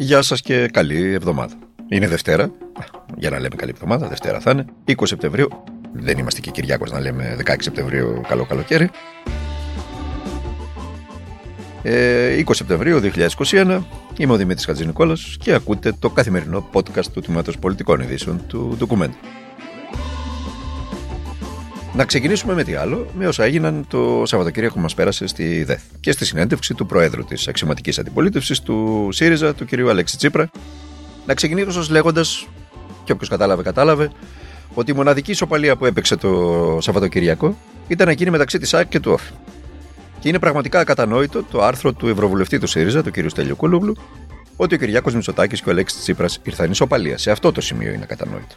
Γεια σας και καλή εβδομάδα. Είναι Δευτέρα, για να λέμε καλή εβδομάδα, Δευτέρα θα είναι, 20 Σεπτεμβρίου. Δεν είμαστε και Κυριάκος να λέμε 16 Σεπτεμβρίου καλό καλοκαίρι. Ε, 20 Σεπτεμβρίου 2021, είμαι ο Δημήτρης Χατζηνικόλας και ακούτε το καθημερινό podcast του Τμήματος Πολιτικών Ειδήσεων του Ντοκουμέντου. Να ξεκινήσουμε με τι άλλο, με όσα έγιναν το Σαββατοκύριακο που μας πέρασε στη ΔΕΘ και στη συνέντευξη του Προέδρου της Αξιωματικής Αντιπολίτευσης του ΣΥΡΙΖΑ, του κ. Αλέξη Τσίπρα. Να ξεκινήσω λέγοντας, και όποιος κατάλαβε, κατάλαβε, ότι η μοναδική ισοπαλία που έπαιξε το Σαββατοκύριακο ήταν εκείνη μεταξύ της ΑΚ και του ΟΦ. Και είναι πραγματικά ακατανόητο το άρθρο του Ευρωβουλευτή του ΣΥΡΙΖΑ, του κ. Στέλιο Κούλουγλου, ότι ο Κυριάκος Μητσοτάκης και ο Αλέξης Τσίπρας ήρθαν ισοπαλία. Σε αυτό το σημείο είναι ακατανόητο.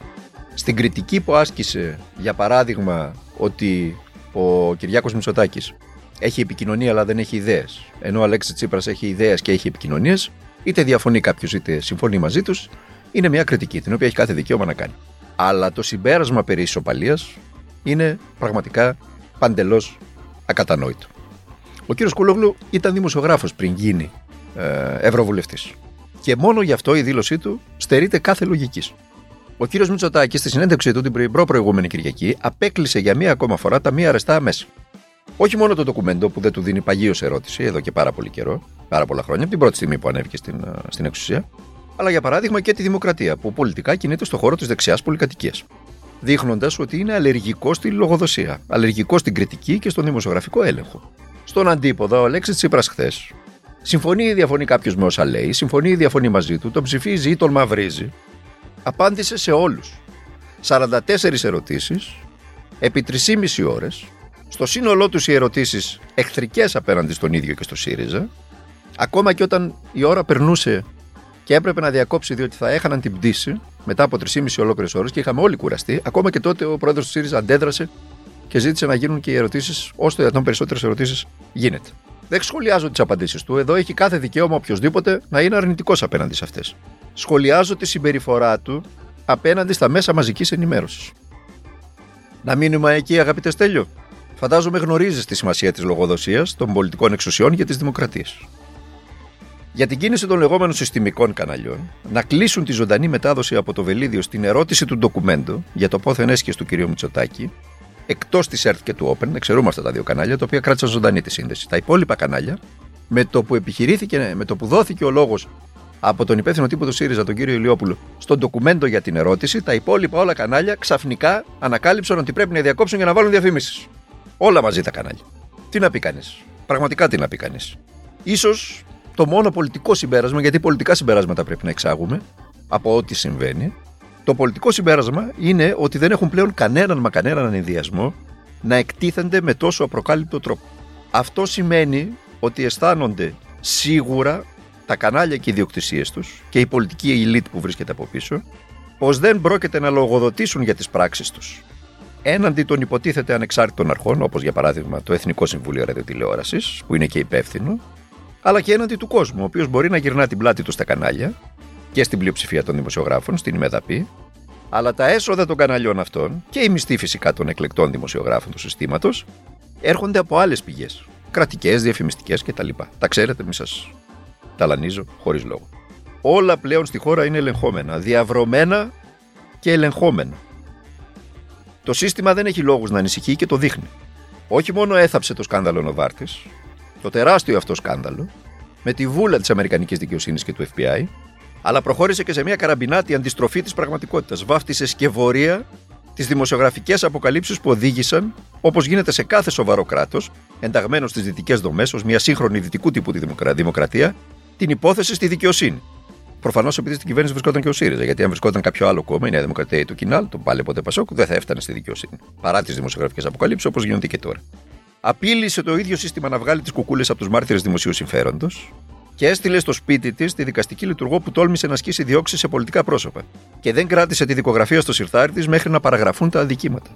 Στην κριτική που άσκησε, για παράδειγμα, ότι ο Κυριάκος Μητσοτάκης έχει επικοινωνία αλλά δεν έχει ιδέες, ενώ ο Αλέξης Τσίπρας έχει ιδέες και έχει επικοινωνίες, είτε διαφωνεί κάποιος είτε συμφωνεί μαζί τους, είναι μια κριτική την οποία έχει κάθε δικαίωμα να κάνει. Αλλά το συμπέρασμα περί ισοπαλίας είναι πραγματικά παντελώς ακατανόητο. Ο κύριος Κούλογλου ήταν δημοσιογράφος πριν γίνει ε, ευρωβουλευτής. Και μόνο γι' αυτό η δήλωσή του στερείται κάθε λογικής. Ο κύριος Μητσοτάκης στη συνέντευξή του την προ-προηγούμενη Κυριακή απέκλεισε για μία ακόμα φορά τα μία αρεστά μέσα. Όχι μόνο το ντοκουμέντο που δεν του δίνει παγίως ερώτηση εδώ και πάρα πολύ καιρό, πάρα πολλά χρόνια, από την πρώτη στιγμή που ανέβηκε στην, στην εξουσία, αλλά για παράδειγμα και τη δημοκρατία, που πολιτικά κινείται στο χώρο της δεξιάς πολυκατοικίας. Δείχνοντας ότι είναι αλλεργικό στη λογοδοσία, αλλεργικό στην κριτική και στον δημοσιογραφικό έλεγχο. Στον αντίποδα, ο Αλέξης Τσίπρας χθες συμφωνεί ή διαφωνεί κάποιος με όσα λέει, συμφωνεί ή διαφωνεί μαζί του, τον ψηφίζει ή τον μαυρίζει, απάντησε σε όλους. 44 ερωτήσεις, επί 3,5 ώρες, στο σύνολό τους οι ερωτήσεις εχθρικές απέναντι στον ίδιο και στο ΣΥΡΙΖΑ, ακόμα και όταν η ώρα περνούσε και έπρεπε να διακόψει διότι θα έχαναν την πτήση μετά από 3,5 ολόκληρες ώρες και είχαμε όλοι κουραστεί. Ακόμα και τότε ο πρόεδρος του ΣΥΡΙΖΑ αντέδρασε και ζήτησε να γίνουν και οι ερωτήσεις, όσο το δυνατόν περισσότερες ερωτήσεις γίνεται. Δεν σχολιάζω τις απαντήσεις του. Εδώ έχει κάθε δικαίωμα οποιοδήποτε να είναι αρνητικός απέναντι σε αυτές σχολιάζω τη συμπεριφορά του απέναντι στα μέσα μαζικής ενημέρωσης. Να μείνουμε εκεί, αγαπητέ Στέλιο. Φαντάζομαι γνωρίζεις τη σημασία της λογοδοσίας των πολιτικών εξουσιών για τις δημοκρατίες. Για την κίνηση των λεγόμενων συστημικών καναλιών να κλείσουν τη ζωντανή μετάδοση από το Βελίδιο στην ερώτηση του ντοκουμέντου για το πόθεν έσχεση του κ. Μητσοτάκη, εκτός της ΕΡΤ και του Open, εξαιρούμε αυτά τα δύο κανάλια, τα οποία κράτησαν ζωντανή τη σύνδεση. Τα υπόλοιπα κανάλια, με το που επιχειρήθηκε, με το που δόθηκε ο λόγος από τον υπεύθυνο τύπο του ΣΥΡΙΖΑ, τον κύριο Ηλιόπουλο, στον ντοκουμέντο για την ερώτηση, τα υπόλοιπα όλα κανάλια ξαφνικά ανακάλυψαν ότι πρέπει να διακόψουν για να βάλουν διαφήμιση. Όλα μαζί τα κανάλια. Τι να πει κανείς; Πραγματικά τι να πει κανείς; σω το μόνο πολιτικό συμπέρασμα, γιατί πολιτικά συμπεράσματα πρέπει να εξάγουμε από ό,τι συμβαίνει, το πολιτικό συμπέρασμα είναι ότι δεν έχουν πλέον κανέναν μα κανέναν ενδιασμό να εκτίθενται με τόσο απροκάλυπτο τρόπο. Αυτό σημαίνει ότι αισθάνονται σίγουρα τα κανάλια και οι ιδιοκτησίες τους και η πολιτική ελίτ που βρίσκεται από πίσω, πως δεν πρόκειται να λογοδοτήσουν για τις πράξεις τους έναντι των υποτίθεται ανεξάρτητων αρχών, όπως για παράδειγμα το Εθνικό Συμβούλιο Ραδιοτηλεόρασης, που είναι και υπεύθυνο, αλλά και έναντι του κόσμου, ο οποίος μπορεί να γυρνά την πλάτη του στα κανάλια και στην πλειοψηφία των δημοσιογράφων, στην ημεδαπή, αλλά τα έσοδα των καναλιών αυτών και η μισθή φυσικά των εκλεκτών δημοσιογράφων του συστήματος έρχονται από άλλες πηγές. Κρατικές, διαφημιστικές κτλ. Τα ξέρετε, μη σας ταλανίζω χωρίς λόγο. Όλα πλέον στη χώρα είναι ελεγχόμενα, διαβρωμένα και ελεγχόμενα. Το σύστημα δεν έχει λόγους να ανησυχεί και το δείχνει. Όχι μόνο έθαψε το σκάνδαλο Νοβάρτης, το τεράστιο αυτό σκάνδαλο, με τη βούλα της Αμερικανικής δικαιοσύνης και του FBI, αλλά προχώρησε και σε μια καραμπινάτη αντιστροφή της πραγματικότητας. Βάφτισε σκευωρία τις δημοσιογραφικές αποκαλύψεις που οδήγησαν, όπως γίνεται σε κάθε σοβαρό κράτος, ενταγμένο στις δυτικές δομές, ως μια σύγχρονη δυτικού τύπου δημοκρατία, την υπόθεση στη δικαιοσύνη. Προφανώς επειδή στην κυβέρνηση βρισκόταν και ο ΣΥΡΙΖΑ, γιατί αν βρισκόταν κάποιο άλλο κόμμα, η Νέα Δημοκρατία ή το Κινάλ, τον πάλι ποτέ Πασόκ, δεν θα έφτανε στη δικαιοσύνη. Παρά τις δημοσιογραφικές αποκαλύψεις όπως γίνονται και τώρα. Απείλησε το ίδιο σύστημα να βγάλει τις κουκούλες από τους μάρτυρες δημοσίου συμφέροντος και έστειλε στο σπίτι της τη δικαστική λειτουργό που τόλμησε να ασκήσει διώξεις σε πολιτικά πρόσωπα. Και δεν κράτησε τη δικογραφία στο συρθάρι της μέχρι να παραγραφούν τα αδικήματα.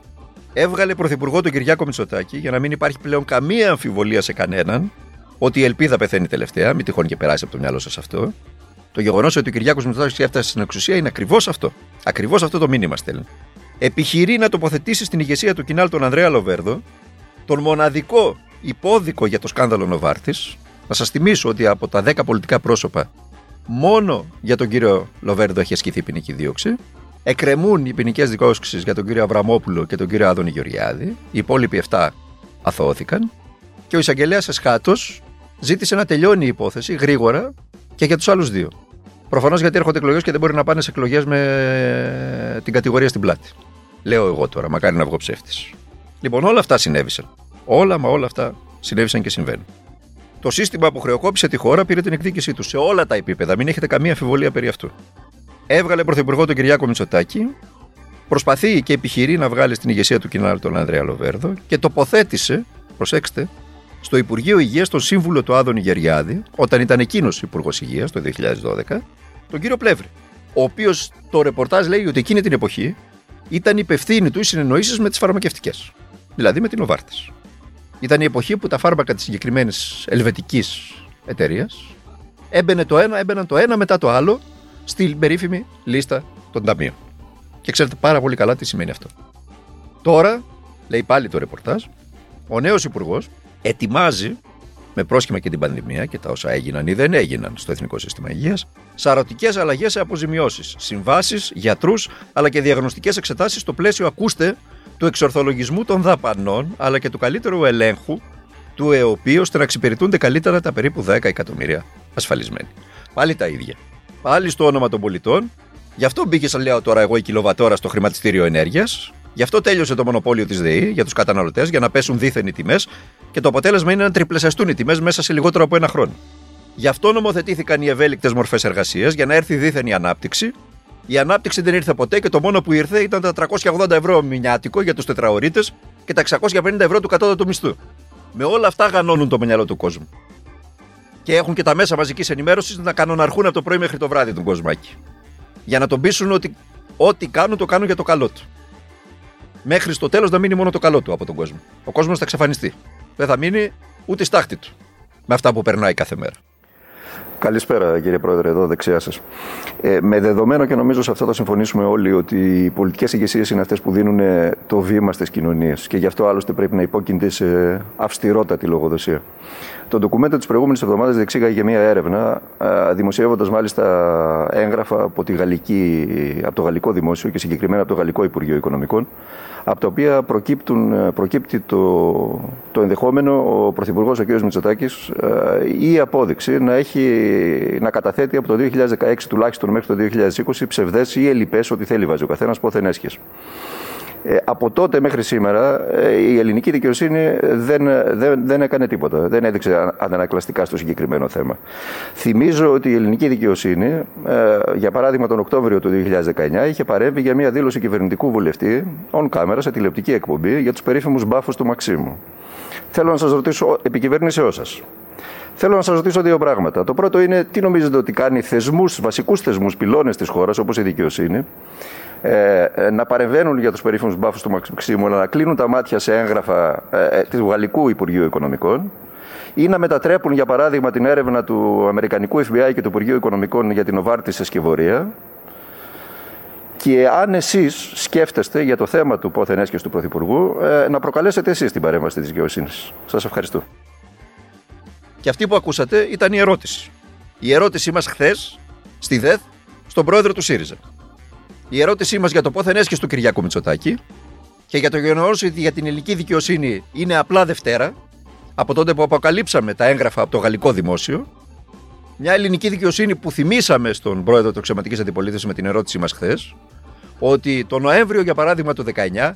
Έβγαλε πρωθυπουργό τον Κυριάκο Μητσοτάκη για να μην υπάρχει πλέον καμία αμφιβολία σε κανέναν ότι η ελπίδα πεθαίνει τελευταία, μην τυχόν και περάσει από το μυαλό σας αυτό. Το γεγονός ότι ο Κυριάκος Μητσοτάκης έφτασε στην εξουσία είναι ακριβώς αυτό. Ακριβώς αυτό το μήνυμα στέλνει. Επιχειρεί να τοποθετήσει στην ηγεσία του κοινάλ τον Ανδρέα Λοβέρδο, τον μοναδικό υπόδικο για το σκάνδαλο Νοβάρτης. Να σας θυμίσω ότι από τα 10 πολιτικά πρόσωπα Μόνο για τον κύριο Λοβέρδο έχει ασκηθεί ποινική δίωξη. Εκκρεμούν οι ποινικές δικόσκουσει για τον κύριο Αβραμόπουλο και τον κύριο Άδωνη Γεωργιάδη. Οι υπόλοιποι 7 αθωώθηκαν. Και ο εισαγγελέας Εσχάτος ζήτησε να τελειώνει η υπόθεση γρήγορα και για τους άλλους δύο. Προφανώς γιατί έρχονται εκλογές και δεν μπορεί να πάνε σε εκλογές με την κατηγορία στην πλάτη. Λέω εγώ τώρα, μακάρι να βγω ψεύτης. Λοιπόν, όλα αυτά συνέβησαν. Όλα μα όλα αυτά συνέβησαν και συμβαίνουν. Το σύστημα που χρεοκόπησε τη χώρα πήρε την εκδίκησή του σε όλα τα επίπεδα. Μην έχετε καμία αμφιβολία περί αυτού. Έβγαλε πρωθυπουργό τον Κυριάκο Μητσοτάκη, προσπαθεί και επιχειρεί να βγάλει στην ηγεσία του κοινάλου τον Ανδρέα Λοβέρδο και τοποθέτησε, προσέξτε, στο Υπουργείο Υγείας τον σύμβουλο του Άδωνη Γεριάδη, όταν ήταν εκείνος Υπουργός Υγείας το 2012, τον κύριο Πλεύρη. Ο οποίος το ρεπορτάζ λέει ότι εκείνη την εποχή ήταν υπευθύνη του οι συνεννοήσεις με τις φαρμακευτικές. Δηλαδή με την Οβάρτης. Ήταν η εποχή που τα φάρμακα της συγκεκριμένης ελβετικής εταιρείας έμπαινε το ένα, έμπαιναν το ένα μετά το άλλο στην περίφημη λίστα των ταμείων. Και ξέρετε πάρα πολύ καλά τι σημαίνει αυτό. Τώρα, λέει πάλι το ρεπορτάζ, ο νέος υπουργός ετοιμάζει με πρόσχημα και την πανδημία και τα όσα έγιναν ή δεν έγιναν στο Εθνικό Σύστημα Υγείας, σαρωτικές αλλαγές σε αποζημιώσεις, συμβάσεις, γιατρούς αλλά και διαγνωστικές εξετάσεις στο πλαίσιο, ακούστε, του εξορθολογισμού των δαπανών αλλά και του καλύτερου ελέγχου του ΕΟΠΗ ώστε να εξυπηρετούνται καλύτερα τα περίπου 10 εκατομμύρια ασφαλισμένοι. Πάλι τα ίδια. Πάλι στο όνομα των πολιτών. Γι' αυτό μπήκε, σαν λέω τώρα εγώ, η κιλοβατόρα στο χρηματιστήριο ενέργειας. Γι' αυτό τέλειωσε το μονοπόλιο της ΔΕΗ για τους καταναλωτές για να πέσουν δίθεν οι τιμές και το αποτέλεσμα είναι να τριπλασιαστούν οι τιμές μέσα σε λιγότερο από ένα χρόνο. Γι' αυτό νομοθετήθηκαν οι ευέλικτες μορφές εργασίας για να έρθει δίθεν η ανάπτυξη. Η ανάπτυξη δεν ήρθε ποτέ και το μόνο που ήρθε ήταν τα 380 ευρώ μηνιάτικο για τους τετραωρίτες και τα 650 ευρώ του κατώτατου μισθού. Με όλα αυτά γανώνουν το μυαλό του κόσμου. Και έχουν και τα μέσα μαζικής ενημέρωσης να κανοναρχούν από το πρωί μέχρι το βράδυ τον κοσμάκι. Για να τον πείσουν ότι ό,τι κάνουν το κάνουν για το καλό του. Μέχρι στο τέλος να μείνει μόνο το καλό του από τον κόσμο. Ο κόσμος θα εξαφανιστεί. Δεν θα μείνει ούτε στάχτη του με αυτά που περνάει κάθε μέρα. Καλησπέρα κύριε Πρόεδρε, εδώ δεξιά σας. Ε, με δεδομένο και νομίζω σε αυτό θα συμφωνήσουμε όλοι ότι οι πολιτικές ηγεσίες είναι αυτές που δίνουν το βήμα στις κοινωνίες και γι' αυτό άλλωστε πρέπει να υπόκεινται σε αυστηρότατη λογοδοσία. Το ντοκουμέντο της προηγούμενης εβδομάδας διεξήγαγε μια έρευνα, δημοσιεύοντας μάλιστα έγγραφα από, τη γαλλική, από το Γαλλικό Δημόσιο και συγκεκριμένα από το Γαλλικό Υπουργείο Οικονομικών, από τα οποία προκύπτουν, προκύπτει το, το ενδεχόμενο ο Πρωθυπουργός ο κ. Μητσοτάκης ή η απόδειξη να, έχει, να καταθέτει από το 2016 τουλάχιστον μέχρι το 2020 ψευδές ή ελλειπέ ότι θέλει βάζει ο καθένας πόθεν έσχε. Ε, από τότε μέχρι σήμερα ε, η ελληνική δικαιοσύνη δεν, δεν, δεν έκανε τίποτα. Δεν έδειξε αντανακλαστικά στο συγκεκριμένο θέμα. Θυμίζω ότι η ελληνική δικαιοσύνη, ε, για παράδειγμα τον Οκτώβριο του 2019, είχε παρέμβει για μια δήλωση κυβερνητικού βουλευτή, on camera, σε τηλεοπτική εκπομπή, για τους περίφημους μπάφους του Μαξίμου. Θέλω να σας ρωτήσω, επικυβέρνησεώ σας. Θέλω να σας ρωτήσω δύο πράγματα. Το πρώτο είναι τι νομίζετε ότι κάνει θεσμούς, βασικούς θεσμούς, πυλώνες της χώρας, όπως η δικαιοσύνη, ε, ε, να παρεμβαίνουν για τους περίφημους μπάφους του Μαξίμου, να κλείνουν τα μάτια σε έγγραφα ε, του Γαλλικού Υπουργείου Οικονομικών ή να μετατρέπουν, για παράδειγμα, την έρευνα του Αμερικανικού FBI και του Υπουργείου Οικονομικών για την Οβάρτη σε σκευωρία. Και αν εσείς σκέφτεστε για το θέμα του πόθεν έσχεση του Πρωθυπουργού, να προκαλέσετε εσείς την παρέμβαση της δικαιοσύνης. Σας ευχαριστώ. Και αυτή που ακούσατε ήταν η ερώτηση. Η ερώτησή μας χθες στη ΔΕΘ στον πρόεδρο του ΣΥΡΙΖΑ. Η ερώτησή μας για το πόθεν έσχεση του Κυριακού Μητσοτάκη και για το γεγονός ότι για την ελληνική δικαιοσύνη είναι απλά Δευτέρα, από τότε που αποκαλύψαμε τα έγγραφα από το γαλλικό δημόσιο, μια ελληνική δικαιοσύνη που θυμήσαμε στον πρόεδρο της Αξιωματική Αντιπολίτευσης με την ερώτησή μας χθες, ότι το Νοέμβριο, για παράδειγμα, το 19,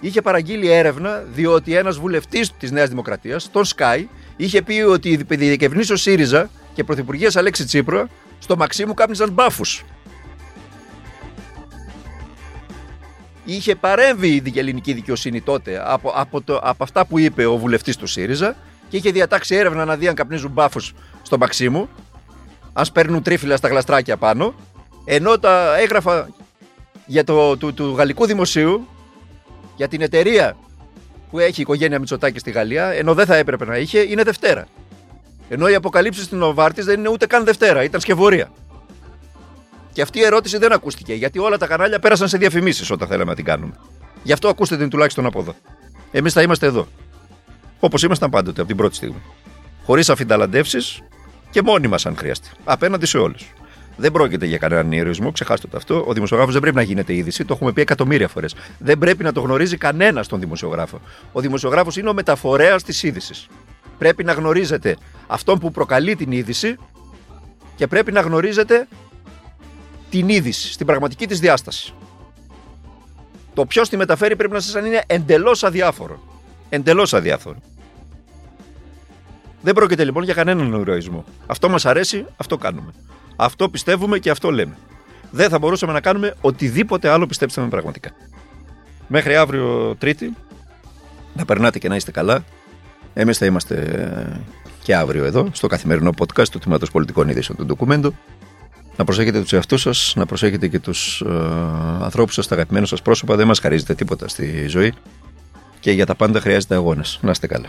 είχε παραγγείλει έρευνα διότι ένας βουλευτής της Νέας Δημοκρατίας, τον Σκάι, είχε πει ότι οι διεκευνήσει ο ΣΥΡΙΖΑ και πρωθυπουργίας Αλέξη Τσίπρα στο Μαξίμου κάπνιζαν μπάφους. είχε παρέμβει η ελληνική δικαιοσύνη τότε από, από, το, από αυτά που είπε ο βουλευτής του ΣΥΡΙΖΑ και είχε διατάξει έρευνα να δει αν καπνίζουν μπάφους στο Μαξίμου, αν παίρνουν τρίφυλλα στα γλαστράκια πάνω, ενώ τα έγραφα για το, του, του γαλλικού δημοσίου για την εταιρεία που έχει η οικογένεια Μητσοτάκη στη Γαλλία, ενώ δεν θα έπρεπε να είχε, είναι Δευτέρα. Ενώ οι αποκαλύψεις στην Οβάρτης δεν είναι ούτε καν Δευτέρα, ήταν σκευωρία. Και αυτή η ερώτηση δεν ακούστηκε, γιατί όλα τα κανάλια πέρασαν σε διαφημίσεις όταν θέλαμε να την κάνουμε. Γι' αυτό ακούστε την τουλάχιστον από εδώ. Εμείς θα είμαστε εδώ. Όπως ήμασταν πάντοτε από την πρώτη στιγμή. Χωρίς αφινταλαντεύσεις, Και μόνοι μας, αν χρειαστεί. Απέναντι σε όλους. Δεν πρόκειται για κανέναν ηρωισμό, ξεχάστε το αυτό. Ο δημοσιογράφος δεν πρέπει να γίνεται είδηση, το έχουμε πει εκατομμύρια φορές. Δεν πρέπει να το γνωρίζει κανένας τον δημοσιογράφο. Ο δημοσιογράφος είναι ο μεταφορέας της είδησης. Πρέπει να γνωρίζετε αυτόν που προκαλεί την είδηση και πρέπει να γνωρίζετε την είδηση στην πραγματική της διάσταση. Το ποιος τη μεταφέρει πρέπει να σας είναι εντελώς αδιάφορο. Εντελώς αδιάφορο. Δεν πρόκειται λοιπόν για κανέναν ηρωισμό. Αυτό μας αρέσει, αυτό κάνουμε. Αυτό πιστεύουμε και αυτό λέμε. Δεν θα μπορούσαμε να κάνουμε οτιδήποτε άλλο πιστέψτε με πραγματικά. Μέχρι αύριο Τρίτη, να περνάτε και να είστε καλά. Εμείς θα είμαστε ε, και αύριο εδώ, στο καθημερινό podcast του Τμήματος Πολιτικών Ειδήσεων του Ντοκουμέντου. Να προσέχετε τους εαυτούς σας, να προσέχετε και τους ε, ανθρώπους σας, τα αγαπημένα σας πρόσωπα. Δεν μας χαρίζετε τίποτα στη ζωή και για τα πάντα χρειάζεται αγώνας. Να είστε καλά.